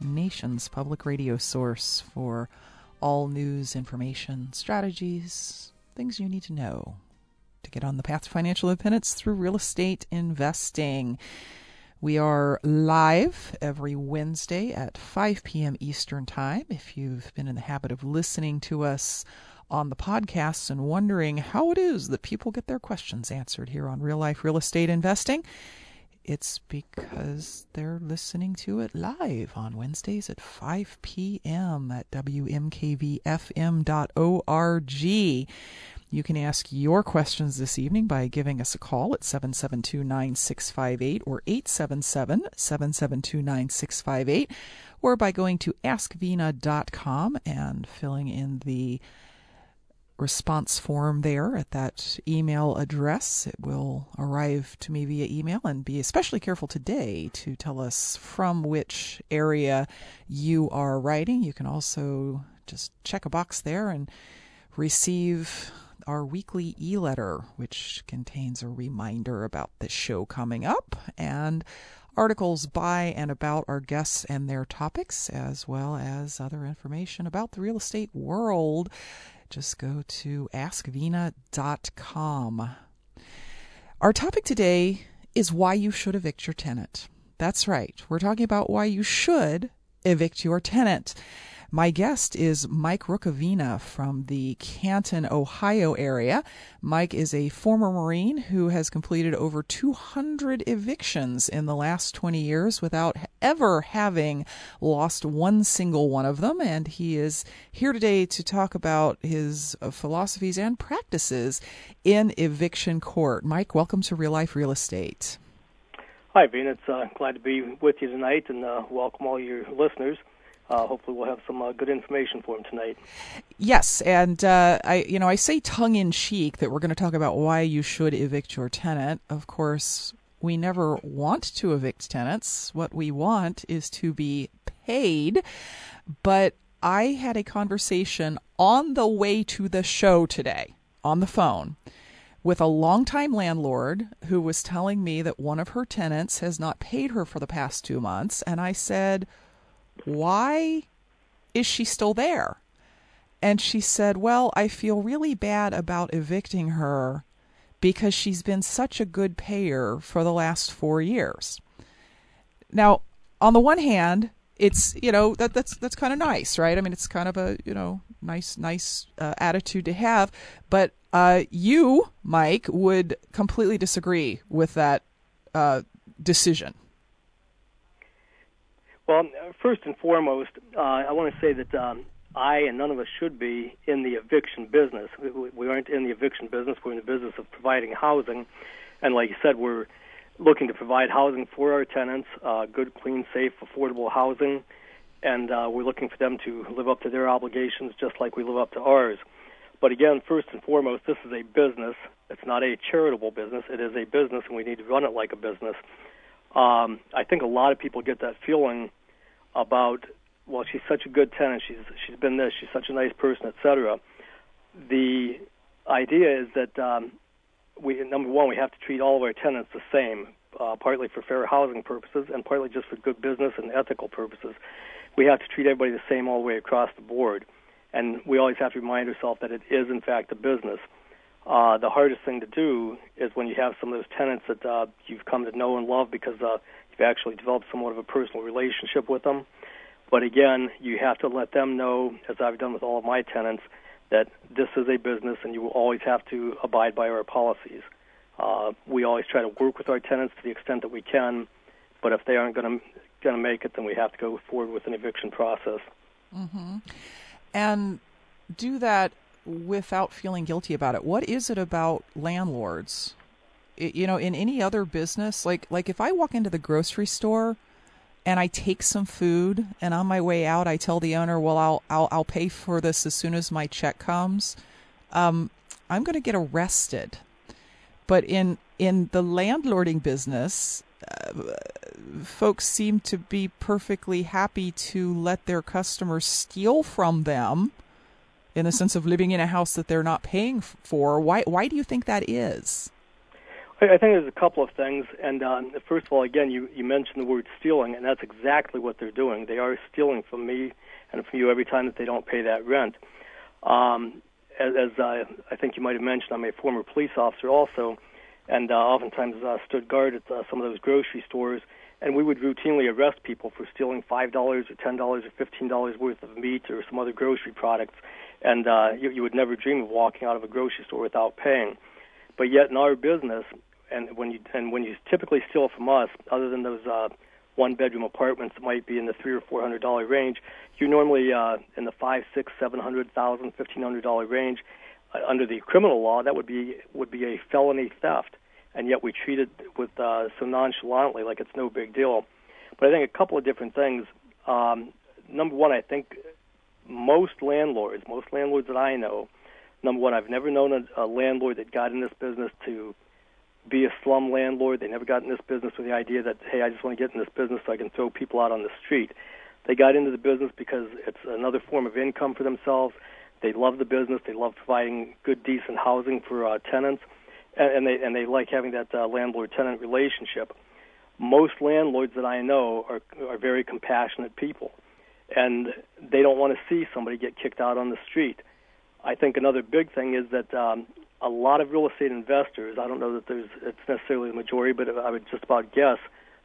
nation's public radio source for all news, information, strategies, things you need to know to get on the path to financial independence through real estate investing. We are live every Wednesday at 5 p.m. Eastern Time. If you've been in the habit of listening to us on the podcasts and wondering how it is that people get their questions answered here on Real Life Real Estate Investing, it's because they're listening to it live on Wednesdays at 5 p.m. at WMKVFM.org. You can ask your questions this evening by giving us a call at 772 9658 or 877 772 9658 or by going to askvena.com and filling in the response form there at that email address. It will arrive to me via email and be especially careful today to tell us from which area you are writing. You can also just check a box there and receive our weekly e letter, which contains a reminder about the show coming up and articles by and about our guests and their topics, as well as other information about the real estate world just go to askvena.com. Our topic today is why you should evict your tenant. That's right. We're talking about why you should evict your tenant. My guest is Mike Rukavina from the Canton, Ohio area. Mike is a former Marine who has completed over 200 evictions in the last 20 years without ever having lost one single one of them. And he is here today to talk about his philosophies and practices in eviction court. Mike, welcome to Real Life Real Estate. Hi, Vena. It's uh, glad to be with you tonight and uh, welcome all your listeners uh, hopefully we'll have some uh, good information for him tonight. Yes, and uh, I, you know, I say tongue in cheek that we're going to talk about why you should evict your tenant. Of course, we never want to evict tenants. What we want is to be paid. But I had a conversation on the way to the show today on the phone with a longtime landlord who was telling me that one of her tenants has not paid her for the past two months, and I said why is she still there? And she said, Well, I feel really bad about evicting her because she's been such a good payer for the last four years. Now, on the one hand, it's you know that that's that's kind of nice, right? I mean, it's kind of a you know nice nice uh, attitude to have. But uh, you, Mike, would completely disagree with that uh, decision. Well, first and foremost, uh, I want to say that um, I and none of us should be in the eviction business. We, we aren't in the eviction business. We're in the business of providing housing, and like you said, we're looking to provide housing for our tenants, uh, good, clean, safe, affordable housing, and uh, we're looking for them to live up to their obligations just like we live up to ours. But again, first and foremost, this is a business. It's not a charitable business. It is a business, and we need to run it like a business. Um, I think a lot of people get that feeling about well, she's such a good tenant, she's she's been this, she's such a nice person, etc. The idea is that um, we number one, we have to treat all of our tenants the same, uh, partly for fair housing purposes and partly just for good business and ethical purposes. We have to treat everybody the same all the way across the board, and we always have to remind ourselves that it is in fact a business. Uh, the hardest thing to do is when you have some of those tenants that uh, you've come to know and love because uh, you've actually developed somewhat of a personal relationship with them. But again, you have to let them know, as I've done with all of my tenants, that this is a business and you will always have to abide by our policies. Uh, we always try to work with our tenants to the extent that we can, but if they aren't going to make it, then we have to go forward with an eviction process. Mm-hmm. And do that without feeling guilty about it. What is it about landlords? You know, in any other business, like like if I walk into the grocery store and I take some food and on my way out I tell the owner, "Well, I'll I'll, I'll pay for this as soon as my check comes." Um, I'm going to get arrested. But in in the landlording business, uh, folks seem to be perfectly happy to let their customers steal from them in the sense of living in a house that they're not paying for. Why why do you think that is? I think there's a couple of things, and um, first of all, again, you you mentioned the word stealing, and that's exactly what they're doing. They are stealing from me and from you every time that they don't pay that rent. Um, as, as uh, I think you might have mentioned, I'm a former police officer also, and uh, oftentimes uh, stood guard at uh, some of those grocery stores, and we would routinely arrest people for stealing five dollars or ten dollars or fifteen dollars worth of meat or some other grocery products and uh, you, you would never dream of walking out of a grocery store without paying. But yet in our business, and when you and when you typically steal from us, other than those uh, one-bedroom apartments that might be in the three or four hundred dollar range, you're normally uh, in the five, six, seven hundred thousand, fifteen hundred dollar range. Uh, under the criminal law, that would be would be a felony theft, and yet we treat it with uh, so nonchalantly, like it's no big deal. But I think a couple of different things. Um, number one, I think most landlords, most landlords that I know, number one, I've never known a, a landlord that got in this business to be a slum landlord. They never got in this business with the idea that, hey, I just want to get in this business so I can throw people out on the street. They got into the business because it's another form of income for themselves. They love the business. They love providing good, decent housing for uh, tenants, and, and they and they like having that uh, landlord-tenant relationship. Most landlords that I know are are very compassionate people and they don't want to see somebody get kicked out on the street. I think another big thing is that um, a lot of real estate investors, I don't know that there's it's necessarily the majority, but I would just about guess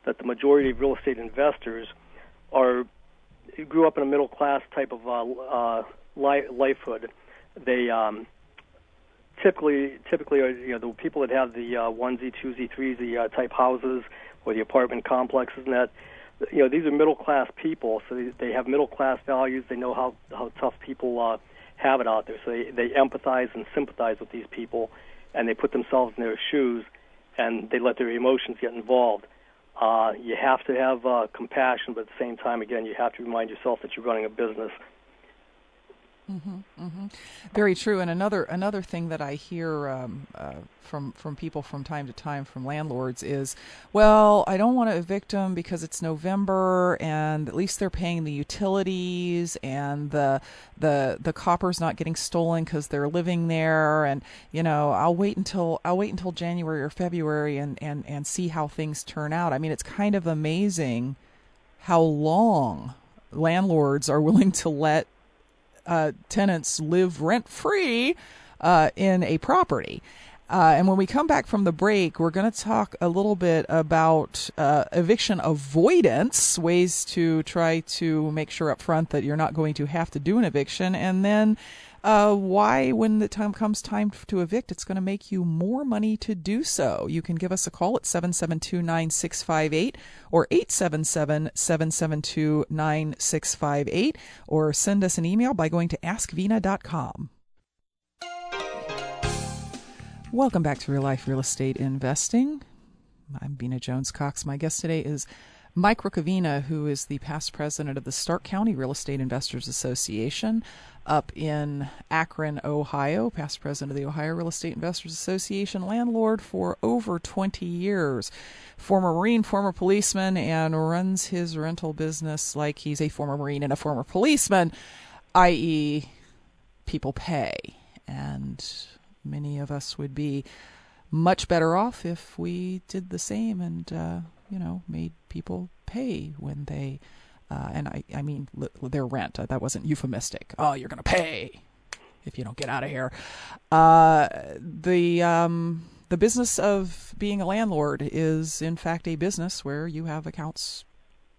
that the majority of real estate investors are grew up in a middle class type of uh, uh, lifehood. They um, typically typically are you know the people that have the uh, onesie, twosie, threesie uh, type houses or the apartment complexes and that you know these are middle class people, so they, have middle class values. They know how how tough people uh, have it out there, so they they empathize and sympathize with these people, and they put themselves in their shoes, and they let their emotions get involved. Uh, you have to have uh, compassion, but at the same time, again, you have to remind yourself that you're running a business Mm-hmm, mm-hmm. Very true. And another another thing that I hear um, uh, from from people from time to time from landlords is, well, I don't want to evict them because it's November and at least they're paying the utilities and the the the copper's not getting stolen because they're living there. And you know, I'll wait until I'll wait until January or February and and and see how things turn out. I mean, it's kind of amazing how long landlords are willing to let uh, tenants live rent free uh, in a property. Uh, and when we come back from the break, we're going to talk a little bit about uh, eviction avoidance, ways to try to make sure up front that you're not going to have to do an eviction, and then uh, why, when the time comes time to evict, it's going to make you more money to do so. You can give us a call at 772 9658 or 877 772 9658 or send us an email by going to askvena.com. Welcome back to Real Life Real Estate Investing. I'm Vena Jones Cox. My guest today is Mike Rukavina, who is the past president of the Stark County Real Estate Investors Association up in Akron, Ohio, past president of the Ohio Real Estate Investors Association, landlord for over 20 years, former Marine, former policeman, and runs his rental business like he's a former Marine and a former policeman, i.e., people pay. And many of us would be much better off if we did the same and uh, you know, made people pay when they, uh, and I, I mean their rent. Uh, that wasn't euphemistic. Oh, you're to pay if you don't get out of here. Uh, the um, the business of being a landlord is in fact a business where you have accounts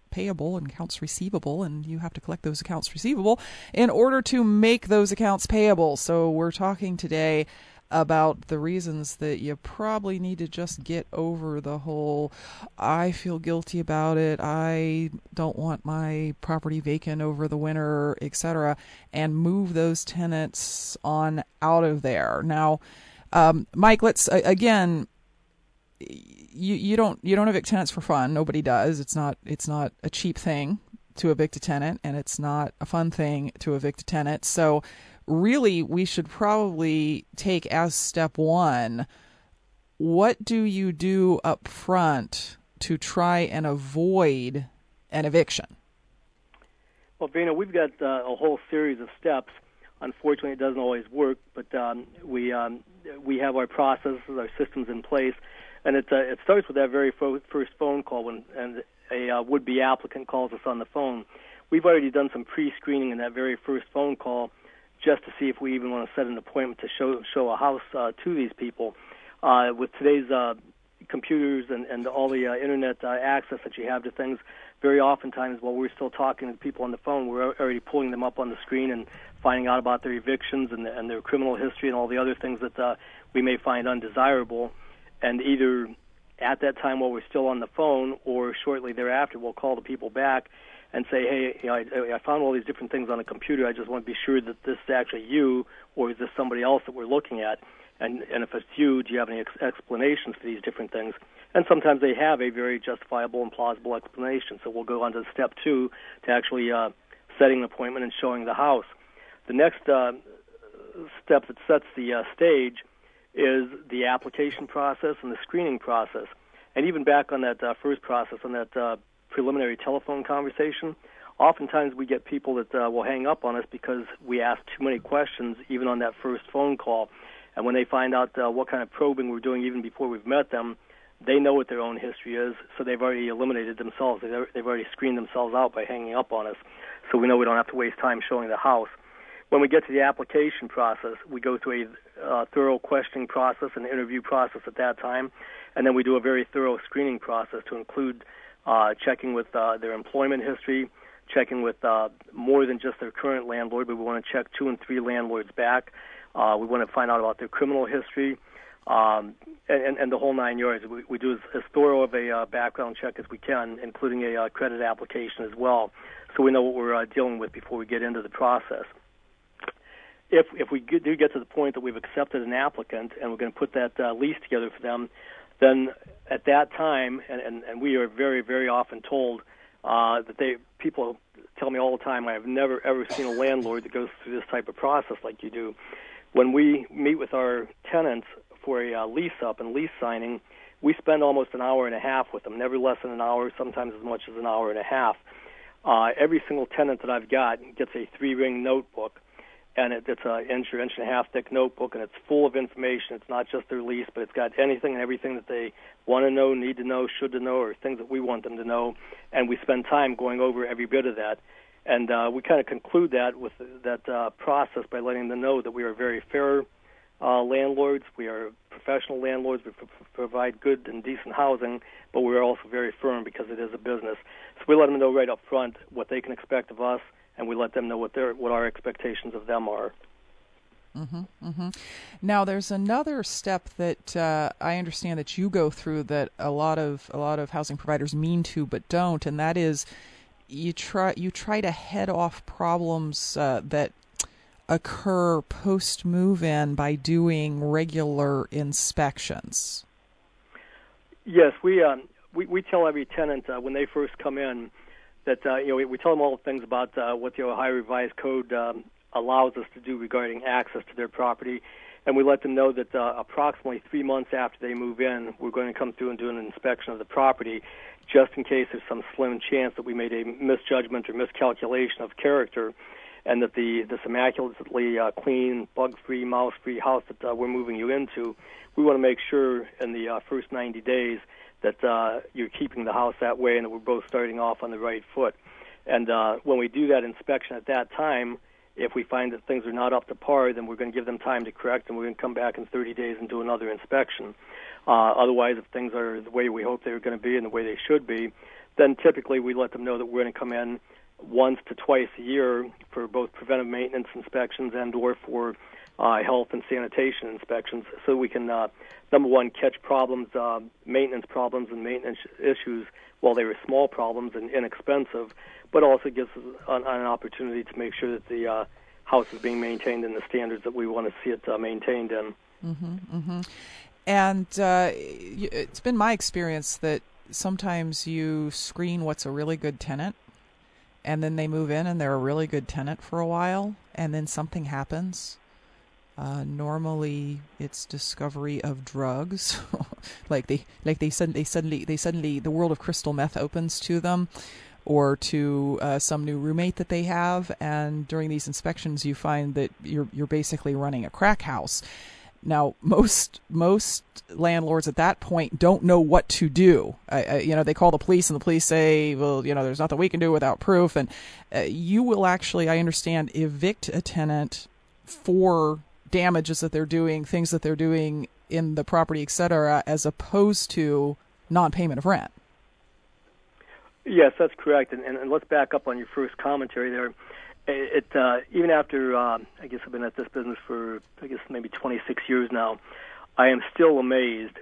payable and accounts receivable, and you have to collect those accounts receivable in order to make those accounts payable. So we're talking today about the reasons that you probably need to just get over the whole I feel guilty about it, I don't want my property vacant over the winter, etc., and move those tenants on out of there. Now, um, Mike, let's again you you don't you don't evict tenants for fun. Nobody does. It's not it's not a cheap thing to evict a tenant, and it's not a fun thing to evict a tenant. So really we should probably take as step one what do you do up front to try and avoid an eviction? Well, Vena, we've got uh, a whole series of steps. Unfortunately, it doesn't always work, but um, we um, we have our processes, our systems in place, and it uh, it starts with that very fo- first phone call when and a uh, would-be applicant calls us on the phone. We've already done some pre-screening in that very first phone call just to see if we even want to set an appointment to show show a house uh, to these people. Uh, with today's uh, computers and, and all the uh, internet uh, access that you have to things, very oftentimes while we're still talking to people on the phone, we're already pulling them up on the screen and finding out about their evictions and, and their criminal history and all the other things that uh, we may find undesirable. And either at that time while we're still on the phone or shortly thereafter, we'll call the people back and say, hey, you know, I, I found all these different things on a computer. I just want to be sure that this is actually you, or is this somebody else that we're looking at? And and if it's you, do you have any ex- explanations for these different things? And sometimes they have a very justifiable and plausible explanation. So we'll go on to step two to actually uh, setting an appointment and showing the house. The next uh, step that sets the uh, stage is the application process and the screening process. And even back on that uh, first process, on that uh, preliminary telephone conversation, oftentimes we get people that uh, will hang up on us because we ask too many questions even on that first phone call. And when they find out uh, what kind of probing we're doing even before we've met them, they know what their own history is, so they've already eliminated themselves. They've already screened themselves out by hanging up on us, so we know we don't have to waste time showing the house. When we get to the application process, we go through a uh, thorough questioning process and interview process at that time, and then we do a very thorough screening process to include uh, checking with uh, their employment history, checking with uh, more than just their current landlord, but we want to check two and three landlords back. Uh, we want to find out about their criminal history, um, and, and the whole nine yards. We, we do as, as thorough of a uh, background check as we can, including a uh, credit application as well, so we know what we're uh, dealing with before we get into the process. If if we do get to the point that we've accepted an applicant and we're going to put that uh, lease together for them, then at that time, and, and, and we are very, very often told uh, that they people tell me all the time, I have never ever seen a landlord that goes through this type of process like you do. When we meet with our tenants for a uh, lease up and lease signing, we spend almost an hour and a half with them, never less than an hour, sometimes as much as an hour and a half. Uh, every single tenant that I've got gets a three ring notebook and it, it's an inch or inch and a half thick notebook, and it's full of information. It's not just their lease, but it's got anything and everything that they want to know, need to know, should to know, or things that we want them to know. And we spend time going over every bit of that. And uh, we kind of conclude that with that uh, process by letting them know that we are very fair uh, landlords. We are professional landlords. We p- provide good and decent housing, but we are also very firm because it is a business. So we let them know right up front what they can expect of us and we let them know what their what our expectations of them are. Mm-hmm, mm-hmm. Now, there's another step that uh, I understand that you go through that a lot of a lot of housing providers mean to but don't, and that is you try you try to head off problems uh, that occur post move in by doing regular inspections. Yes, we um, we, we tell every tenant uh, when they first come in that uh, you know we, we tell them all the things about uh, what the Ohio Revised Code um, allows us to do regarding access to their property, and we let them know that uh, approximately three months after they move in, we're going to come through and do an inspection of the property, just in case there's some slim chance that we made a misjudgment or miscalculation of character, and that the this immaculately uh, clean, bug-free, mouse-free house that uh, we're moving you into, we want to make sure in the uh, first 90 days that uh, you're keeping the house that way and that we're both starting off on the right foot. And uh, when we do that inspection at that time, if we find that things are not up to par, then we're going to give them time to correct, and we're going to come back in 30 days and do another inspection. Uh, otherwise, if things are the way we hope they're going to be and the way they should be, then typically we let them know that we're going to come in once to twice a year for both preventive maintenance inspections and or for uh, health and sanitation inspections, so we can uh, number one catch problems, uh, maintenance problems, and maintenance issues while they were small problems and inexpensive, but also gives us an, an opportunity to make sure that the uh, house is being maintained in the standards that we want to see it uh, maintained in. Mm-hmm, mm-hmm. And uh, it's been my experience that sometimes you screen what's a really good tenant and then they move in and they're a really good tenant for a while and then something happens uh, normally it's discovery of drugs like they like they suddenly they suddenly they suddenly the world of crystal meth opens to them or to uh, some new roommate that they have and during these inspections you find that you're you're basically running a crack house now, most most landlords at that point don't know what to do. Uh, you know, they call the police, and the police say, "Well, you know, there's nothing we can do without proof." And uh, you will actually, I understand, evict a tenant for damages that they're doing, things that they're doing in the property, et cetera, as opposed to non-payment of rent. Yes, that's correct. And, and, and let's back up on your first commentary there it uh, even after um, I guess I've been at this business for I guess maybe 26 years now, I am still amazed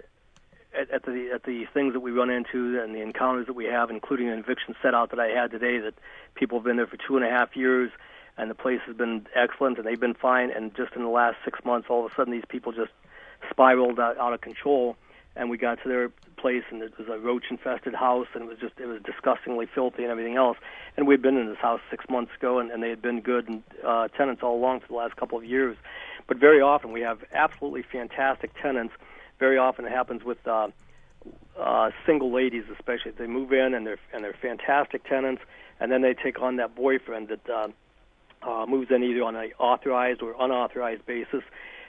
at, at the at the things that we run into and the encounters that we have, including an eviction set out that I had today. That people have been there for two and a half years, and the place has been excellent, and they've been fine. And just in the last six months, all of a sudden, these people just spiraled out, out of control and we got to their place and it was a roach infested house and it was just it was disgustingly filthy and everything else. And we'd been in this house six months ago and, and they had been good and, uh, tenants all along for the last couple of years. But very often we have absolutely fantastic tenants. Very often it happens with uh, uh, single ladies especially. They move in and they're and they're fantastic tenants and then they take on that boyfriend that uh, uh, moves in either on an authorized or unauthorized basis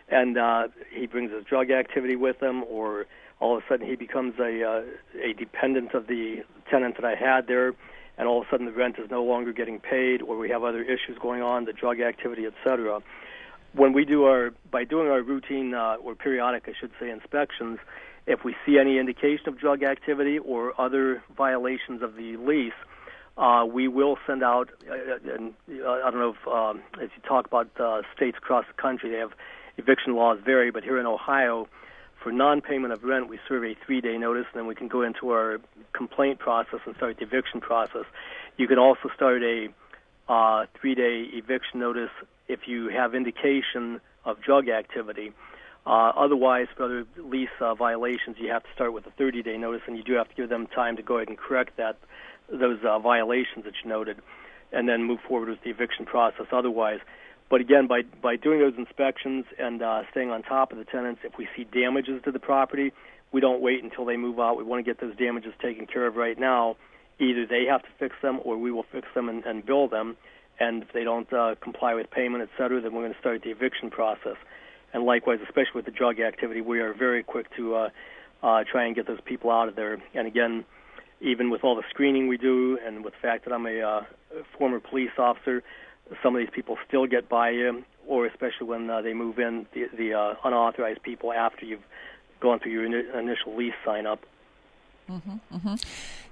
and uh, he brings his drug activity with him or all of a sudden he becomes a uh, a dependent of the tenant that I had there, and all of a sudden the rent is no longer getting paid, or we have other issues going on, the drug activity, etc. When we do our by doing our routine uh, or periodic, I should say, inspections, if we see any indication of drug activity or other violations of the lease, uh, we will send out. Uh, and uh, I don't know if um, as you talk about uh, states across the country, they have eviction laws vary, but here in Ohio for non-payment of rent, we serve a three-day notice, and then we can go into our complaint process and start the eviction process. You can also start a uh, three-day eviction notice if you have indication of drug activity. Uh, otherwise, for other lease uh, violations, you have to start with a 30-day notice, and you do have to give them time to go ahead and correct that those uh, violations that you noted, and then move forward with the eviction process. Otherwise, but again, by by doing those inspections and uh, staying on top of the tenants, if we see damages to the property, we don't wait until they move out. We want to get those damages taken care of right now. Either they have to fix them, or we will fix them and, and bill them. And if they don't uh, comply with payment, et cetera, then we're going to start the eviction process. And likewise, especially with the drug activity, we are very quick to uh, uh, try and get those people out of there. And again, even with all the screening we do, and with the fact that I'm a uh, former police officer, some of these people still get by you, or especially when uh, they move in, the, the uh, unauthorized people after you've gone through your in- initial lease sign up. Mm-hmm, mm-hmm.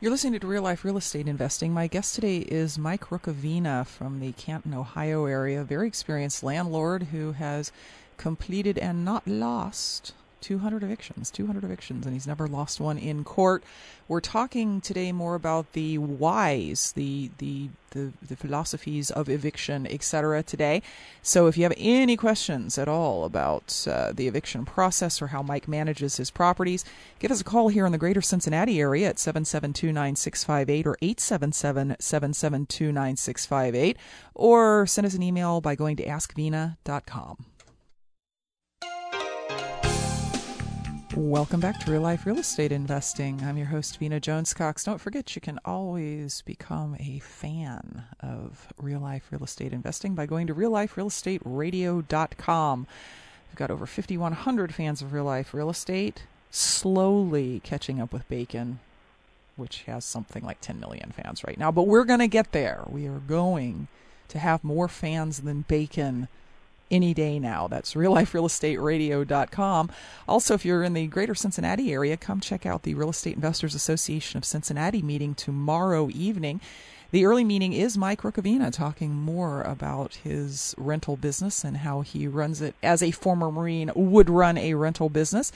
You're listening to Real Life Real Estate Investing. My guest today is Mike Rukavina from the Canton, Ohio area, very experienced landlord who has completed and not lost 200 evictions, 200 evictions, and he's never lost one in court. We're talking today more about the whys, the the the, the philosophies of eviction, etc. Today, so if you have any questions at all about uh, the eviction process or how Mike manages his properties, give us a call here in the Greater Cincinnati area at 772-9658 or 877-772-9658, or send us an email by going to askvena.com. Welcome back to Real Life Real Estate Investing. I'm your host, Vena Jones Cox. Don't forget, you can always become a fan of Real Life Real Estate Investing by going to realliferealestateradio.com. We've got over 5,100 fans of Real Life Real Estate, slowly catching up with Bacon, which has something like 10 million fans right now. But we're going to get there. We are going to have more fans than Bacon any day now. That's realliferealestateradio.com. Also, if you're in the greater Cincinnati area, come check out the Real Estate Investors Association of Cincinnati meeting tomorrow evening. The early meeting is Mike Rukavina talking more about his rental business and how he runs it as a former Marine would run a rental business.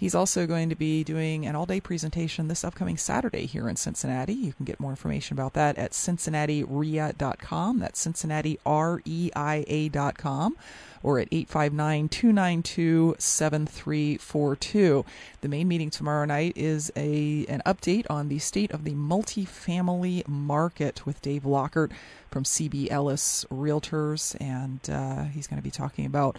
He's also going to be doing an all day presentation this upcoming Saturday here in Cincinnati. You can get more information about that at cincinnatirea.com. That's cincinnatireia.com or at 859 292 7342. The main meeting tomorrow night is a an update on the state of the multifamily market with Dave Lockert from CB Ellis Realtors, and uh, he's going to be talking about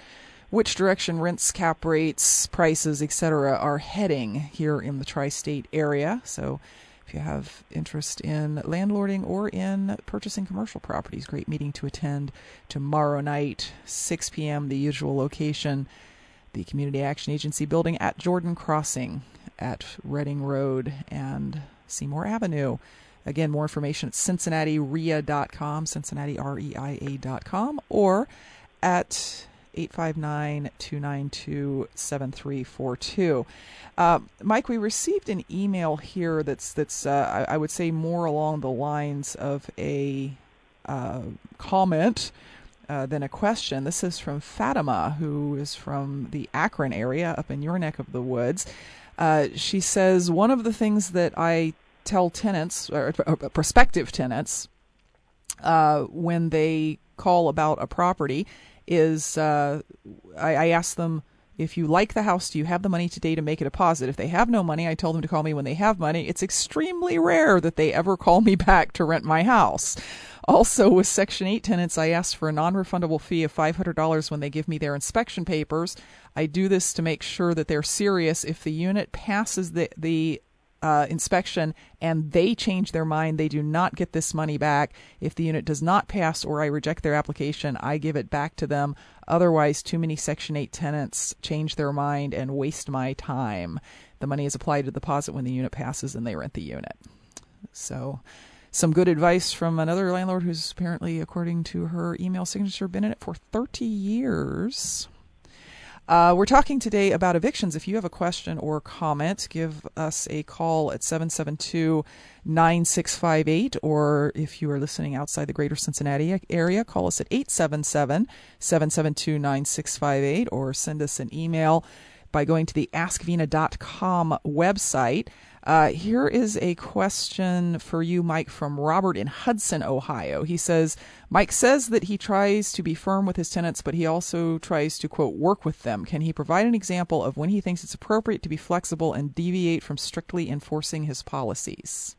which direction rents, cap rates, prices, etc., are heading here in the tri state area. So, if you have interest in landlording or in purchasing commercial properties, great meeting to attend tomorrow night, 6 p.m., the usual location, the Community Action Agency building at Jordan Crossing at Reading Road and Seymour Avenue. Again, more information at cincinnatirea.com, cincinnatireia.com, or at 859-292-7342. Uh, Mike, we received an email here that's that's uh, I, I, would say more along the lines of a uh, comment uh, than a question. This is from Fatima, who is from the Akron area, up in your neck of the woods. Uh, she says one of the things that I tell tenants or, or prospective tenants uh, when they call about a property is uh, I, I ask them if you like the house, do you have the money today to make a deposit? If they have no money, I tell them to call me when they have money. It's extremely rare that they ever call me back to rent my house. Also, with Section 8 tenants, I ask for a non refundable fee of $500 when they give me their inspection papers. I do this to make sure that they're serious. If the unit passes the, the uh, inspection and they change their mind, they do not get this money back. If the unit does not pass or I reject their application, I give it back to them. Otherwise, too many Section 8 tenants change their mind and waste my time. The money is applied to deposit when the unit passes and they rent the unit. So, some good advice from another landlord who's apparently, according to her email signature, been in it for 30 years. Uh, we're talking today about evictions. If you have a question or comment, give us a call at 772 9658, or if you are listening outside the greater Cincinnati area, call us at 877 772 9658, or send us an email by going to the askvena.com website. Uh, here is a question for you, Mike, from Robert in Hudson, Ohio. He says, Mike says that he tries to be firm with his tenants, but he also tries to, quote, work with them. Can he provide an example of when he thinks it's appropriate to be flexible and deviate from strictly enforcing his policies?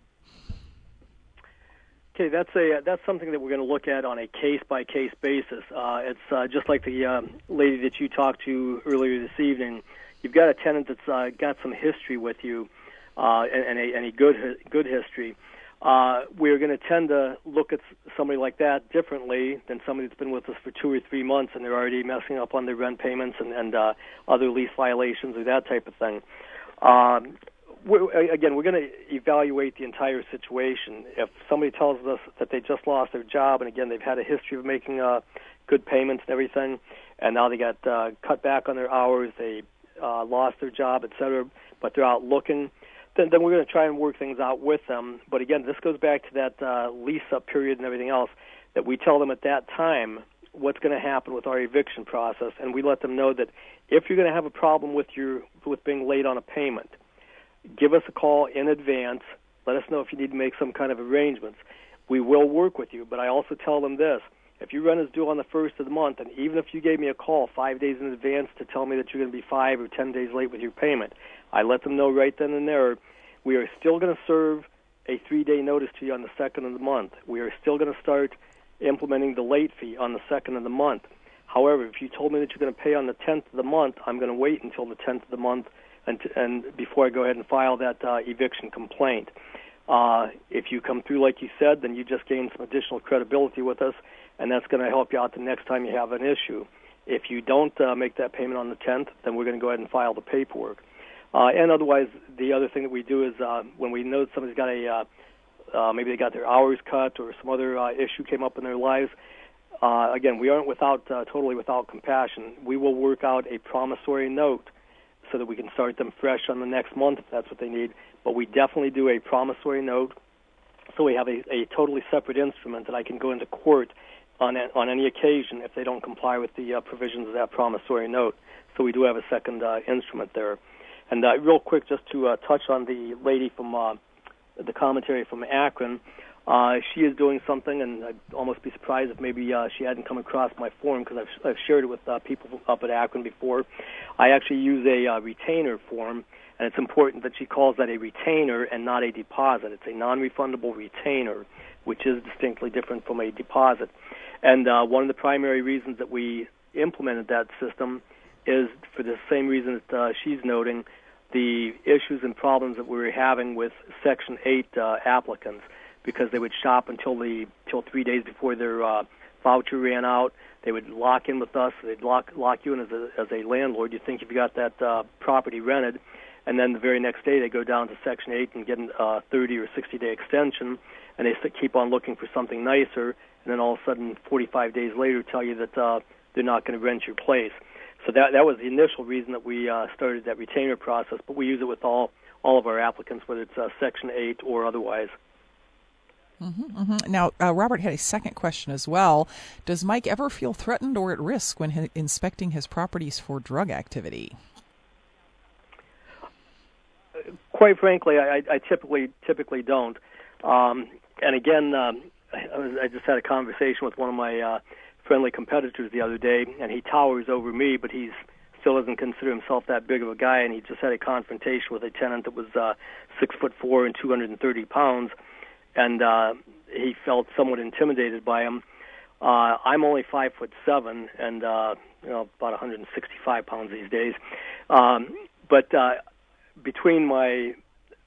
Okay, that's a that's something that we're going to look at on a case by case basis. Uh, it's uh, just like the um, lady that you talked to earlier this evening. You've got a tenant that's uh, got some history with you uh, and, and, a, good good history, uh, we're going to tend to look at somebody like that differently than somebody that's been with us for two or three months and they're already messing up on their rent payments and, and uh, other lease violations or that type of thing. Um, we're, again, we're going to evaluate the entire situation. If somebody tells us that they just lost their job, and again, they've had a history of making uh, good payments and everything, and now they got uh, cut back on their hours, they uh, lost their job, et cetera, but they're out looking then, then we're going to try and work things out with them. But again, this goes back to that uh, lease up period and everything else that we tell them at that time what's going to happen with our eviction process, and we let them know that if you're going to have a problem with your with being late on a payment, give us a call in advance. Let us know if you need to make some kind of arrangements. We will work with you, but I also tell them this if your rent is due on the first of the month, and even if you gave me a call five days in advance to tell me that you're going to be five or ten days late with your payment, I let them know right then and there. We are still going to serve a three-day notice to you on the second of the month. We are still going to start implementing the late fee on the second of the month. However, if you told me that you're going to pay on the tenth of the month, I'm going to wait until the tenth of the month and, and before I go ahead and file that uh, eviction complaint. Uh, if you come through like you said, then you just gain some additional credibility with us, and that's going to help you out the next time you have an issue. If you don't uh, make that payment on the 10th, then we're going to go ahead and file the paperwork. Uh, and otherwise, the other thing that we do is uh, when we know somebody's got a uh, uh, maybe they got their hours cut or some other uh, issue came up in their lives, uh, again, we aren't without uh, totally without compassion. We will work out a promissory note so that we can start them fresh on the next month if that's what they need. But we definitely do a promissory note, so we have a, a totally separate instrument that I can go into court on a, on any occasion if they don't comply with the uh, provisions of that promissory note. So we do have a second uh, instrument there. And uh, real quick, just to uh, touch on the lady from uh, the commentary from Akron. Uh, she is doing something, and I'd almost be surprised if maybe uh, she hadn't come across my form because I've, I've shared it with uh, people up at Akron before. I actually use a uh, retainer form, and it's important that she calls that a retainer and not a deposit. It's a non-refundable retainer, which is distinctly different from a deposit. And uh, one of the primary reasons that we implemented that system is for the same reason that uh, she's noting the issues and problems that we were having with Section 8 uh, applicants because they would shop until the till three days before their uh, voucher ran out. They would lock in with us. They'd lock lock you in as a as a landlord. You think if you got that uh, property rented, and then the very next day they go down to Section 8 and get a uh, 30 or 60 day extension, and they keep on looking for something nicer, and then all of a sudden 45 days later tell you that uh, they're not going to rent your place. So that that was the initial reason that we uh, started that retainer process, but we use it with all all of our applicants, whether it's uh, Section 8 or otherwise. Mm-hmm, mm-hmm. Now, uh, Robert had a second question as well. Does Mike ever feel threatened or at risk when he- inspecting his properties for drug activity? Quite frankly, I, I typically typically don't. Um, and again, um, I, was, I just had a conversation with one of my uh, friendly competitors the other day, and he towers over me, but he's still doesn't consider himself that big of a guy, and he just had a confrontation with a tenant that was uh, six foot four and 230 pounds and uh, he felt somewhat intimidated by him. Uh, I'm only five foot seven, and uh, you know about 165 pounds these days. Um, but uh, between my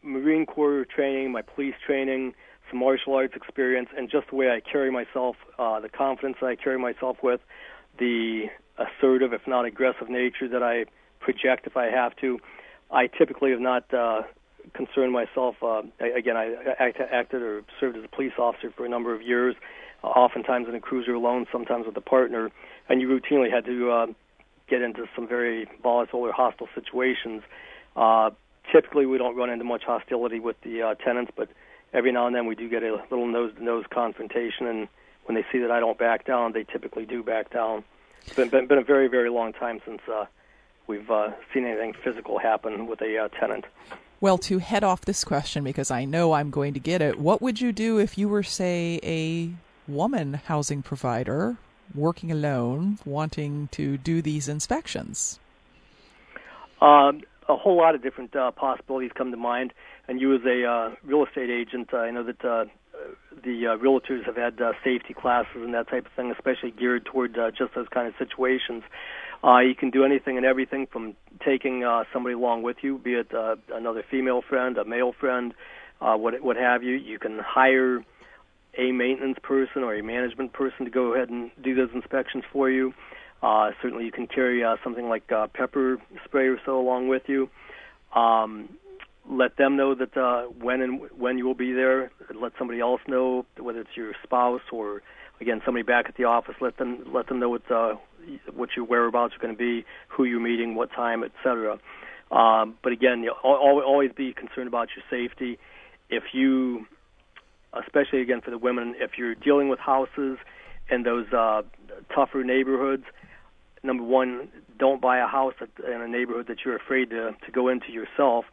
Marine Corps training, my police training, some martial arts experience, and just the way I carry myself, uh, the confidence that I carry myself with, the assertive, if not aggressive nature that I project if I have to, I typically have not uh, concerned myself. Uh, again, I act, acted or served as a police officer for a number of years, uh, oftentimes in a cruiser alone, sometimes with a partner, and you routinely had to uh, get into some very volatile or hostile situations. Uh, typically, we don't run into much hostility with the uh, tenants, but every now and then we do get a little nose-to-nose confrontation, and when they see that I don't back down, they typically do back down. It's been, been, been a very, very long time since uh, we've uh, seen anything physical happen with a uh, tenant. Well, to head off this question, because I know I'm going to get it, what would you do if you were, say, a woman housing provider working alone, wanting to do these inspections? Um, a whole lot of different uh, possibilities come to mind. And you, as a uh, real estate agent, uh, I know that uh, the uh, realtors have had uh, safety classes and that type of thing, especially geared toward uh, just those kind of situations. Uh, you can do anything and everything from taking uh, somebody along with you, be it uh, another female friend, a male friend, uh, what what have you. You can hire a maintenance person or a management person to go ahead and do those inspections for you. Uh, certainly, you can carry uh, something like uh, pepper spray or so along with you. Um, let them know that uh, when and when you will be there. Let somebody else know, whether it's your spouse or again somebody back at the office. Let them let them know what uh, what your whereabouts are going to be, who you're meeting, what time, etc. Um, but again, you know, always be concerned about your safety. If you, especially again for the women, if you're dealing with houses in those uh, tougher neighborhoods, number one, don't buy a house in a neighborhood that you're afraid to to go into yourself.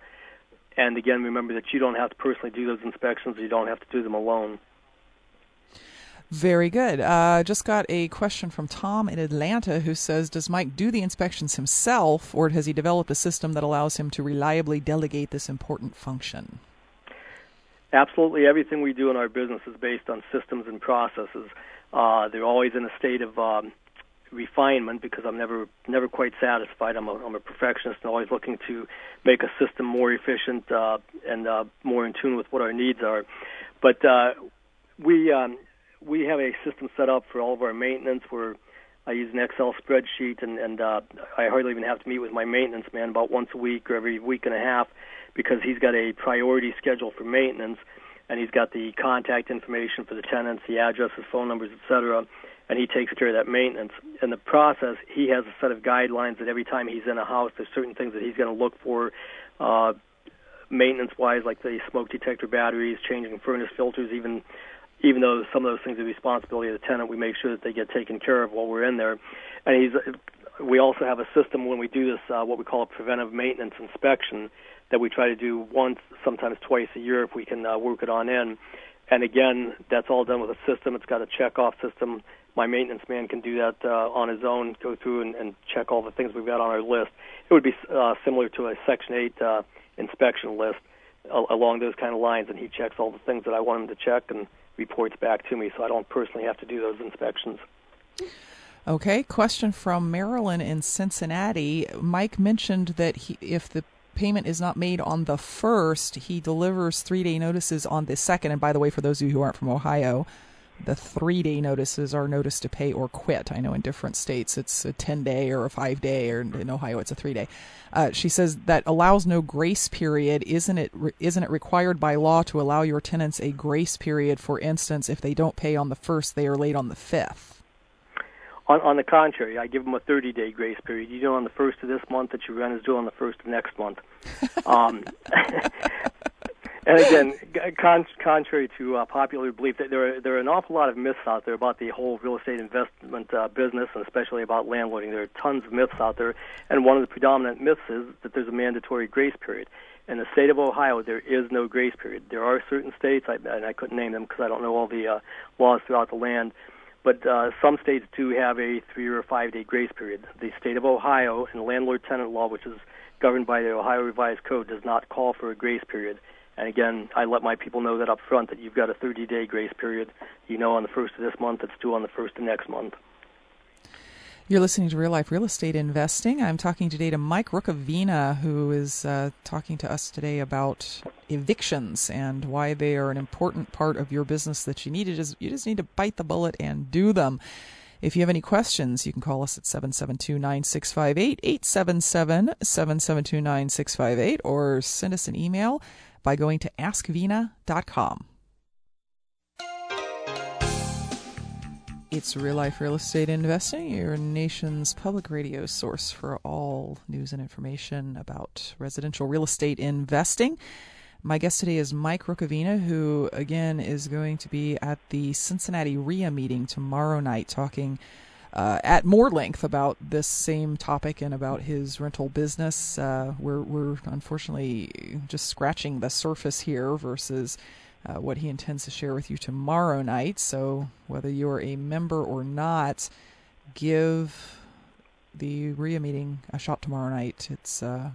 And again, remember that you don't have to personally do those inspections. You don't have to do them alone. Very good. Uh, just got a question from Tom in Atlanta who says Does Mike do the inspections himself, or has he developed a system that allows him to reliably delegate this important function? Absolutely everything we do in our business is based on systems and processes. Uh, they're always in a state of um, refinement because I'm never never quite satisfied. I'm a, I'm a perfectionist and always looking to make a system more efficient uh, and uh, more in tune with what our needs are. But uh, we um, we have a system set up for all of our maintenance where I use an Excel spreadsheet, and, and uh, I hardly even have to meet with my maintenance man about once a week or every week and a half because he's got a priority schedule for maintenance. And he's got the contact information for the tenants, the addresses, phone numbers, etc. And he takes care of that maintenance. In the process, he has a set of guidelines that every time he's in a house, there's certain things that he's going to look for. Uh, maintenance-wise, like the smoke detector batteries, changing furnace filters, even even though some of those things are the responsibility of the tenant, we make sure that they get taken care of while we're in there. And he's we also have a system when we do this, uh, what we call a preventive maintenance inspection, that we try to do once, sometimes twice a year if we can uh, work it on in. And again, that's all done with a system. It's got a check-off system. My maintenance man can do that uh, on his own, go through and, and check all the things we've got on our list. It would be uh, similar to a Section 8 uh, inspection list along those kind of lines, and he checks all the things that I want him to check and reports back to me, so I don't personally have to do those inspections. Okay, question from Marilyn in Cincinnati. Mike mentioned that he, if the payment is not made on the first, he delivers three day notices on the second. And by the way, for those of you who aren't from Ohio, the three day notices are notice to pay or quit. I know in different states it's a 10 day or a five day, or in Ohio it's a three day. Uh, she says that allows no grace period. Isn't it, isn't it required by law to allow your tenants a grace period? For instance, if they don't pay on the first, they are late on the fifth. On, on the contrary, I give them a 30 day grace period. You do on the first of this month that your rent is due on the first of next month. um, and again, con- contrary to uh, popular belief, that there are there are an awful lot of myths out there about the whole real estate investment uh, business, and especially about landlording. There are tons of myths out there, and one of the predominant myths is that there's a mandatory grace period. In the state of Ohio, there is no grace period. There are certain states, I, and I couldn't name them because I don't know all the uh, laws throughout the land, but uh, some states do have a three or five day grace period. The state of Ohio and landlord tenant law, which is governed by the Ohio Revised Code, does not call for a grace period. And again, I let my people know that up front that you've got a 30 day grace period. You know on the first of this month, it's due on the first of next month. You're listening to Real Life Real Estate Investing. I'm talking today to Mike Rukavina, who is uh, talking to us today about evictions and why they are an important part of your business that you need to just you just need to bite the bullet and do them. If you have any questions, you can call us at 772-9658, 877-772-9658, or send us an email by going to askvena.com. It's Real Life Real Estate Investing, your nation's public radio source for all news and information about residential real estate investing. My guest today is Mike Rukavina, who again is going to be at the Cincinnati REIA meeting tomorrow night, talking uh, at more length about this same topic and about his rental business. Uh, we're we're unfortunately just scratching the surface here versus uh, what he intends to share with you tomorrow night. So, whether you're a member or not, give the REIA meeting a shot tomorrow night. It's uh,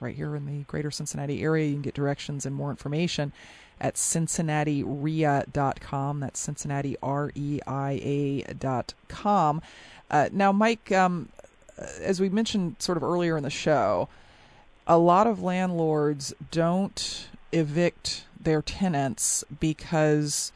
right here in the greater Cincinnati area. You can get directions and more information at cincinnatireia.com. That's Cincinnati R E I A.com. Uh, now, Mike, um, as we mentioned sort of earlier in the show, a lot of landlords don't evict their tenants because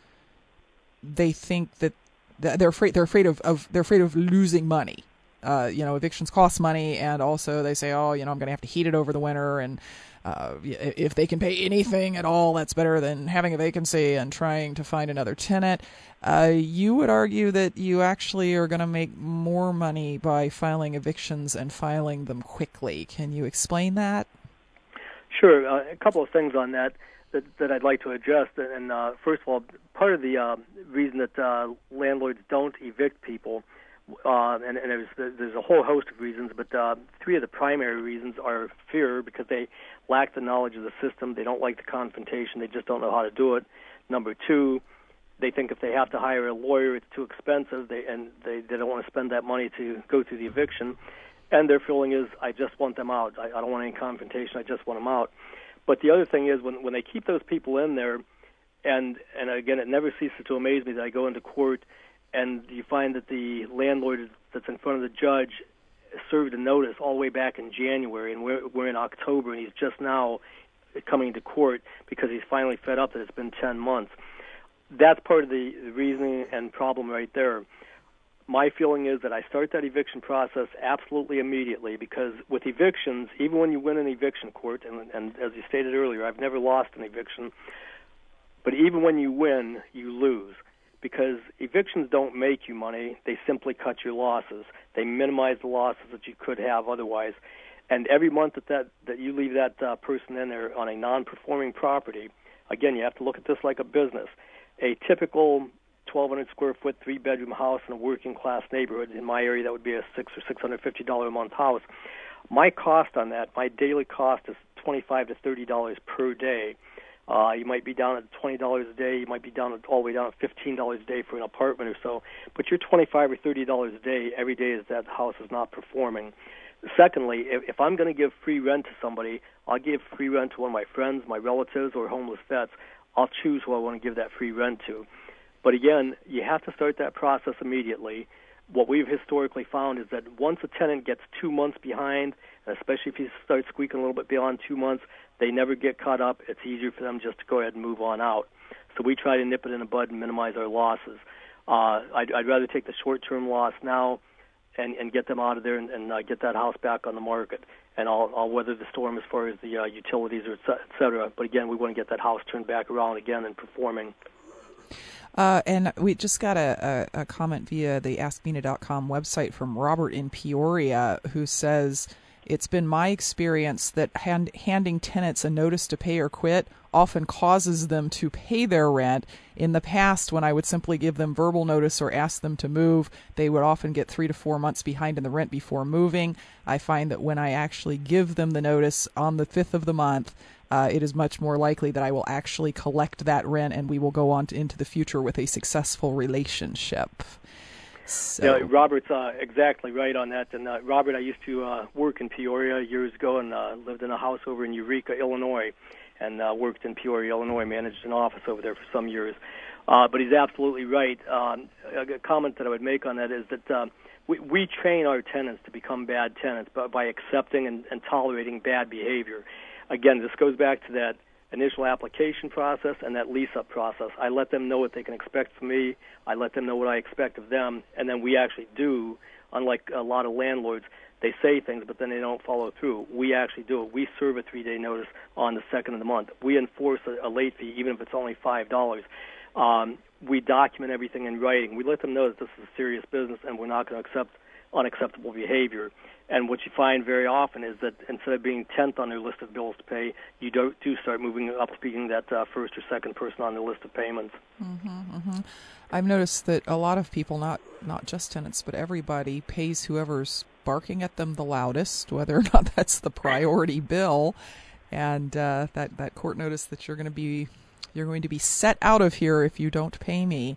they think that they're afraid they're afraid of, of they're afraid of losing money. Uh, you know, evictions cost money, and also they say, oh, you know, I'm going to have to heat it over the winter, and uh, if they can pay anything at all, that's better than having a vacancy and trying to find another tenant. Uh, you would argue that you actually are going to make more money by filing evictions and filing them quickly. Can you explain that? Sure. Uh, a couple of things on that that, that I'd like to address. And uh, first of all, part of the uh, reason that uh, landlords don't evict people, uh, and, and there's, there's a whole host of reasons, but uh, three of the primary reasons are fear because they lack the knowledge of the system, they don't like the confrontation, they just don't know how to do it. Number two, they think if they have to hire a lawyer, it's too expensive, they, and they, they don't want to spend that money to go through the eviction and their feeling is, I just want them out. I, I don't want any confrontation. I just want them out. But the other thing is, when when they keep those people in there, and and again, it never ceases to amaze me that I go into court, and you find that the landlord that's in front of the judge served a notice all the way back in January, and we're we're in October, and he's just now coming to court because he's finally fed up that it's been 10 months. That's part of the reasoning and problem right there my feeling is that I start that eviction process absolutely immediately because with evictions, even when you win an eviction court, and, and as you stated earlier, I've never lost an eviction. But even when you win, you lose because evictions don't make you money. They simply cut your losses. They minimize the losses that you could have otherwise. And every month that that, that you leave that uh, person in there on a non-performing property, again, you have to look at this like a business. A typical 1,200 square foot, three bedroom house in a working class neighborhood. In my area, that would be a six or six hundred fifty dollar a month house. My cost on that, my daily cost is twenty five to thirty dollars per day. Uh, you might be down at twenty dollars a day. You might be down at, all the way down at fifteen dollars a day for an apartment or so. But your twenty five or thirty dollars a day every day is that house is not performing. Secondly, if, if I'm going to give free rent to somebody, I'll give free rent to one of my friends, my relatives, or homeless vets. I'll choose who I want to give that free rent to. But again, you have to start that process immediately. What we've historically found is that once a tenant gets two months behind, especially if you start squeaking a little bit beyond two months, they never get caught up. It's easier for them just to go ahead and move on out. So we try to nip it in the bud and minimize our losses. Uh, I'd, I'd rather take the short-term loss now and, and get them out of there and, and uh, get that house back on the market. And I'll, I'll weather the storm as far as the uh, utilities or et cetera. But again, we want to get that house turned back around again and performing. Uh, and we just got a, a, a comment via the AskVena.com website from Robert in Peoria who says, It's been my experience that hand, handing tenants a notice to pay or quit often causes them to pay their rent. In the past, when I would simply give them verbal notice or ask them to move, they would often get three to four months behind in the rent before moving. I find that when I actually give them the notice on the fifth of the month, uh, it is much more likely that I will actually collect that rent and we will go on to, into the future with a successful relationship. So. Yeah, Robert's uh, exactly right on that. And uh, Robert, I used to uh, work in Peoria years ago and uh, lived in a house over in Eureka, Illinois, and uh, worked in Peoria, Illinois. Managed an office over there for some years. Uh, but he's absolutely right. Um, a comment that I would make on that is that uh, we, we train our tenants to become bad tenants by, by accepting and, and tolerating bad behavior again, this goes back to that initial application process and that lease up process. I let them know what they can expect from me. I let them know what I expect of them, and then we actually do. Unlike a lot of landlords, they say things but then they don't follow through. We actually do it. We serve a three-day notice on the second of the month. We enforce a, a late fee even if it's only five dollars. Um, we document everything in writing. We let them know that this is a serious business and we're not going to accept unacceptable behavior. And what you find very often is that instead of being tenth on their list of bills to pay, you do, do start moving up, being that uh, first or second person on the list of payments. Mm-hmm, mm-hmm. I've noticed that a lot of people, not not just tenants, but everybody, pays whoever's barking at them the loudest, whether or not that's the priority bill, and uh, that that court notice that you're going to be you're going to be set out of here if you don't pay me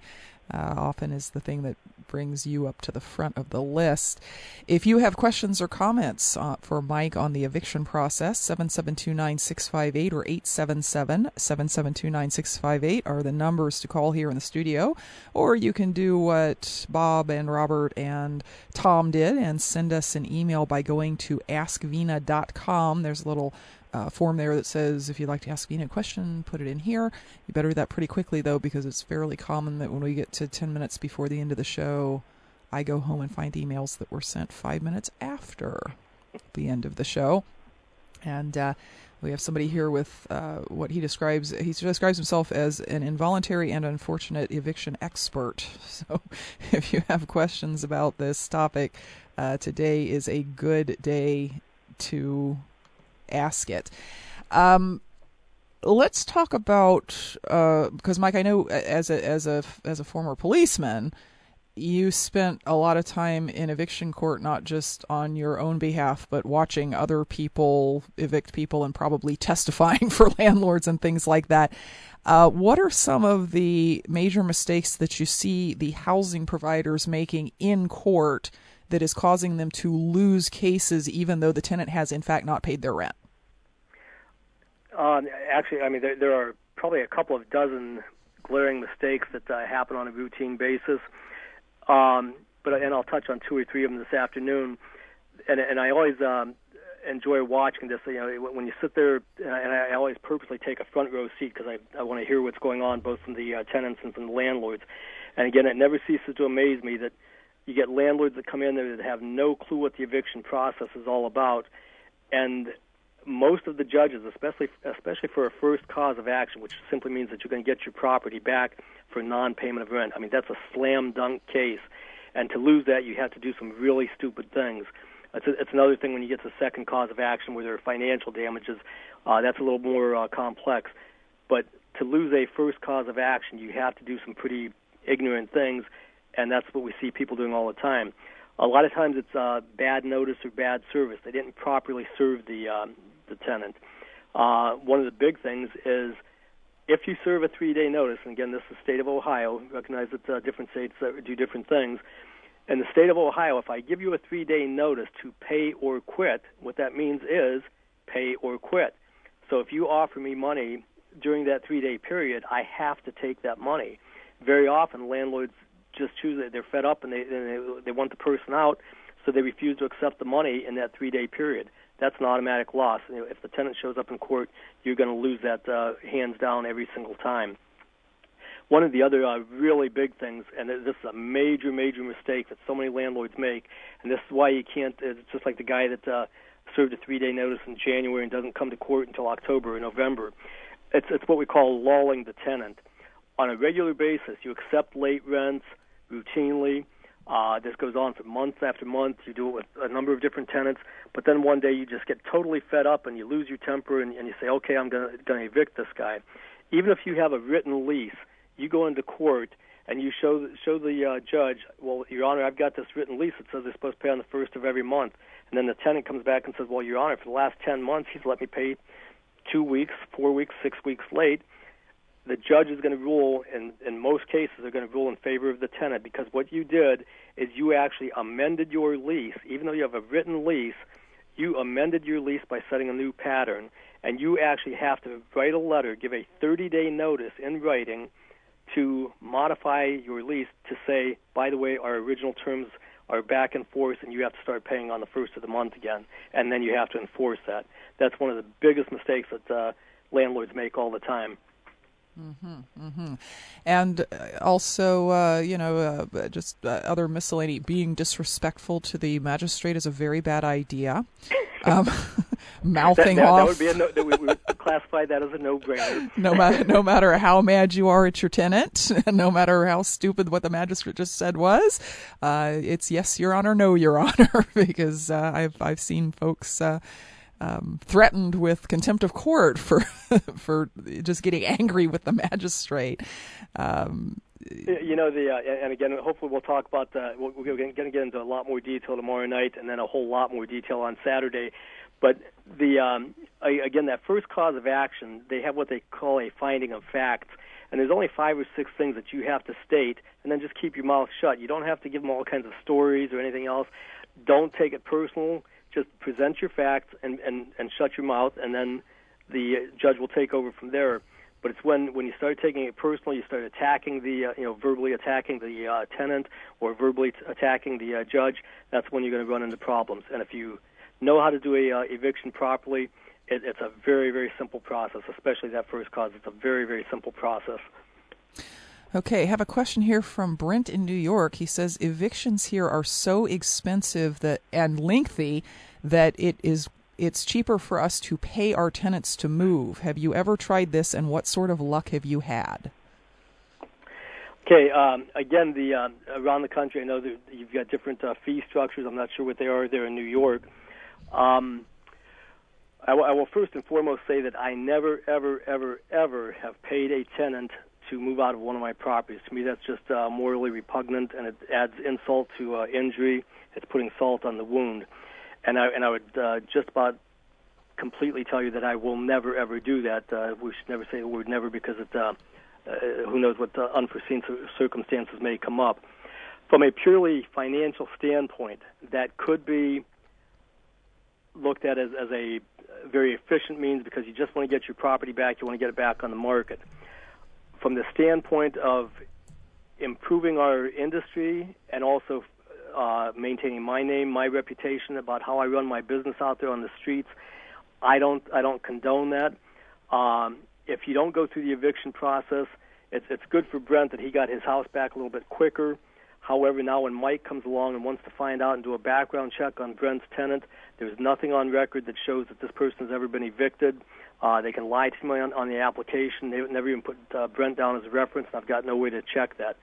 uh, often is the thing that brings you up to the front of the list. If you have questions or comments uh, for Mike on the eviction process, 7729658 or 877 7729658 are the numbers to call here in the studio. Or you can do what Bob and Robert and Tom did and send us an email by going to askvena.com. There's a little uh, form there that says if you'd like to ask me a question, put it in here. You better do that pretty quickly though, because it's fairly common that when we get to 10 minutes before the end of the show, I go home and find emails that were sent five minutes after the end of the show. And uh, we have somebody here with uh, what he describes. He describes himself as an involuntary and unfortunate eviction expert. So, if you have questions about this topic, uh, today is a good day to ask it. Um, let's talk about uh, because Mike, I know as a as a as a former policeman, you spent a lot of time in eviction court, not just on your own behalf, but watching other people evict people and probably testifying for landlords and things like that. Uh, what are some of the major mistakes that you see the housing providers making in court that is causing them to lose cases, even though the tenant has in fact not paid their rent? Uh, actually, I mean, there, there are probably a couple of dozen glaring mistakes that uh, happen on a routine basis. Um, but and I'll touch on two or three of them this afternoon. And and I always um, enjoy watching this. You know, when you sit there, and I, and I always purposely take a front row seat because I I want to hear what's going on both from the uh, tenants and from the landlords. And again, it never ceases to amaze me that you get landlords that come in there that have no clue what the eviction process is all about, and most of the judges, especially especially for a first cause of action, which simply means that you're going to get your property back for non-payment of rent. I mean, that's a slam dunk case, and to lose that, you have to do some really stupid things. It's, a, it's another thing when you get to second cause of action where there are financial damages. Uh, that's a little more uh, complex. But to lose a first cause of action, you have to do some pretty ignorant things, and that's what we see people doing all the time. A lot of times it's uh, bad notice or bad service. They didn't properly serve the um, the tenant. Uh, one of the big things is if you serve a three-day notice, and again, this is the state of Ohio. Recognize that uh, different states uh, do different things. In the state of Ohio, if I give you a three-day notice to pay or quit, what that means is pay or quit. So if you offer me money during that three-day period, I have to take that money. Very often, landlords just choose it. They're fed up and they and they, they want the person out, so they refuse to accept the money in that three-day period. That's an automatic loss. You know, if the tenant shows up in court, you're going to lose that uh, hands down every single time. One of the other uh, really big things, and this is a major, major mistake that so many landlords make, and this is why you can't. It's just like the guy that uh, served a three-day notice in January and doesn't come to court until October or November. It's it's what we call lulling the tenant. On a regular basis, you accept late rents routinely. Uh, this goes on for month after month. You do it with a number of different tenants, but then one day you just get totally fed up and you lose your temper and, and you say, "Okay, I'm going to evict this guy." Even if you have a written lease, you go into court and you show show the uh, judge, "Well, Your Honor, I've got this written lease that says they're supposed to pay on the first of every month." And then the tenant comes back and says, "Well, Your Honor, for the last ten months, he's let me pay two weeks, four weeks, six weeks late." The judge is going to rule, in, in most cases, they're going to rule in favor of the tenant because what you did is you actually amended your lease. Even though you have a written lease, you amended your lease by setting a new pattern, and you actually have to write a letter, give a 30 day notice in writing to modify your lease to say, by the way, our original terms are back in force and you have to start paying on the first of the month again, and then you have to enforce that. That's one of the biggest mistakes that uh, landlords make all the time. Mm-hmm, mm-hmm. And uh, also, uh, you know, uh, just uh, other miscellany. Being disrespectful to the magistrate is a very bad idea. Um, mouthing that, that, off. That would be a no, we would classify that as a no-brainer. no matter no matter how mad you are at your tenant, no matter how stupid what the magistrate just said was, uh, it's yes, Your Honor, no, Your Honor, because uh, I've I've seen folks um, threatened with contempt of court for for just getting angry with the magistrate. Um, you know the uh, and again hopefully we'll talk about uh, we're going to get into a lot more detail tomorrow night and then a whole lot more detail on Saturday. But the um, again that first cause of action they have what they call a finding of facts and there's only five or six things that you have to state and then just keep your mouth shut. You don't have to give them all kinds of stories or anything else. Don't take it personal just present your facts and, and, and shut your mouth, and then the judge will take over from there. But it's when, when you start taking it personal, you start attacking the, uh, you know, verbally attacking the uh, tenant or verbally t- attacking the uh, judge. That's when you're going to run into problems. And if you know how to do a uh, eviction properly, it, it's a very, very simple process. Especially that first cause, it's a very, very simple process. Okay, I have a question here from Brent in New York. He says evictions here are so expensive that and lengthy that it is it's cheaper for us to pay our tenants to move. Have you ever tried this and what sort of luck have you had? Okay, um, again, the um, around the country, I know that you've got different uh, fee structures. I'm not sure what they are there in New York. Um, I, w- I will first and foremost say that I never, ever, ever, ever have paid a tenant to move out of one of my properties. To me, that's just uh, morally repugnant, and it adds insult to uh, injury. It's putting salt on the wound, and I and I would uh, just about completely tell you that I will never ever do that. Uh, we should never say the word never because it. Uh, uh, who knows what uh, unforeseen circumstances may come up. From a purely financial standpoint, that could be looked at as, as a very efficient means because you just want to get your property back, you want to get it back on the market from the standpoint of improving our industry and also uh, maintaining my name, my reputation about how I run my business out there on the streets. I don't I don't condone that. Um, if you don't go through the eviction process, it's it's good for Brent that he got his house back a little bit quicker. However, now when Mike comes along and wants to find out and do a background check on Brent's tenant, there's nothing on record that shows that this person has ever been evicted. Uh, they can lie to me on, on the application. They never even put uh, Brent down as a reference, and I've got no way to check that.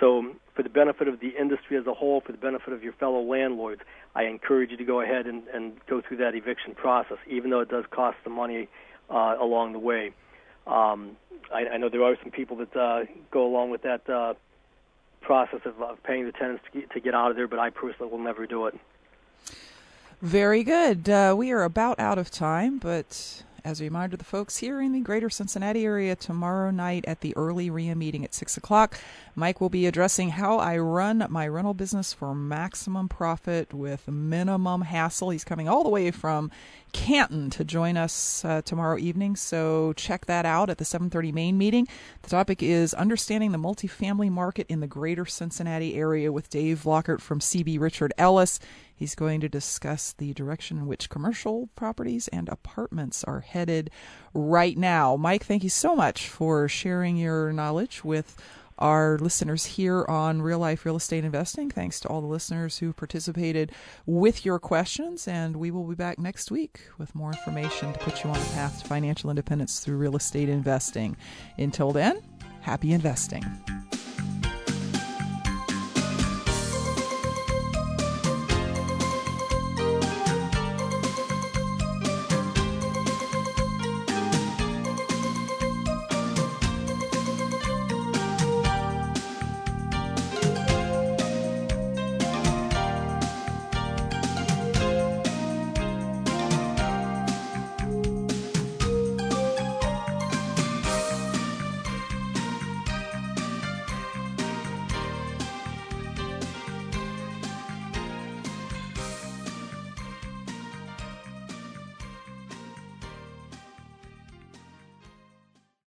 So, for the benefit of the industry as a whole, for the benefit of your fellow landlords, I encourage you to go ahead and, and go through that eviction process, even though it does cost some money uh, along the way. Um, I, I know there are some people that uh, go along with that uh, process of, of paying the tenants to get, to get out of there, but I personally will never do it. Very good. Uh, we are about out of time, but as a reminder, the folks here in the greater Cincinnati area tomorrow night at the early REIA meeting at 6 o'clock, Mike will be addressing how I run my rental business for maximum profit with minimum hassle. He's coming all the way from Canton to join us uh, tomorrow evening, so check that out at the 7:30 main meeting. The topic is understanding the multifamily market in the greater Cincinnati area with Dave Lockhart from CB Richard Ellis. He's going to discuss the direction in which commercial properties and apartments are headed right now. Mike, thank you so much for sharing your knowledge with our listeners here on Real Life Real Estate Investing. Thanks to all the listeners who participated with your questions. And we will be back next week with more information to put you on the path to financial independence through real estate investing. Until then, happy investing.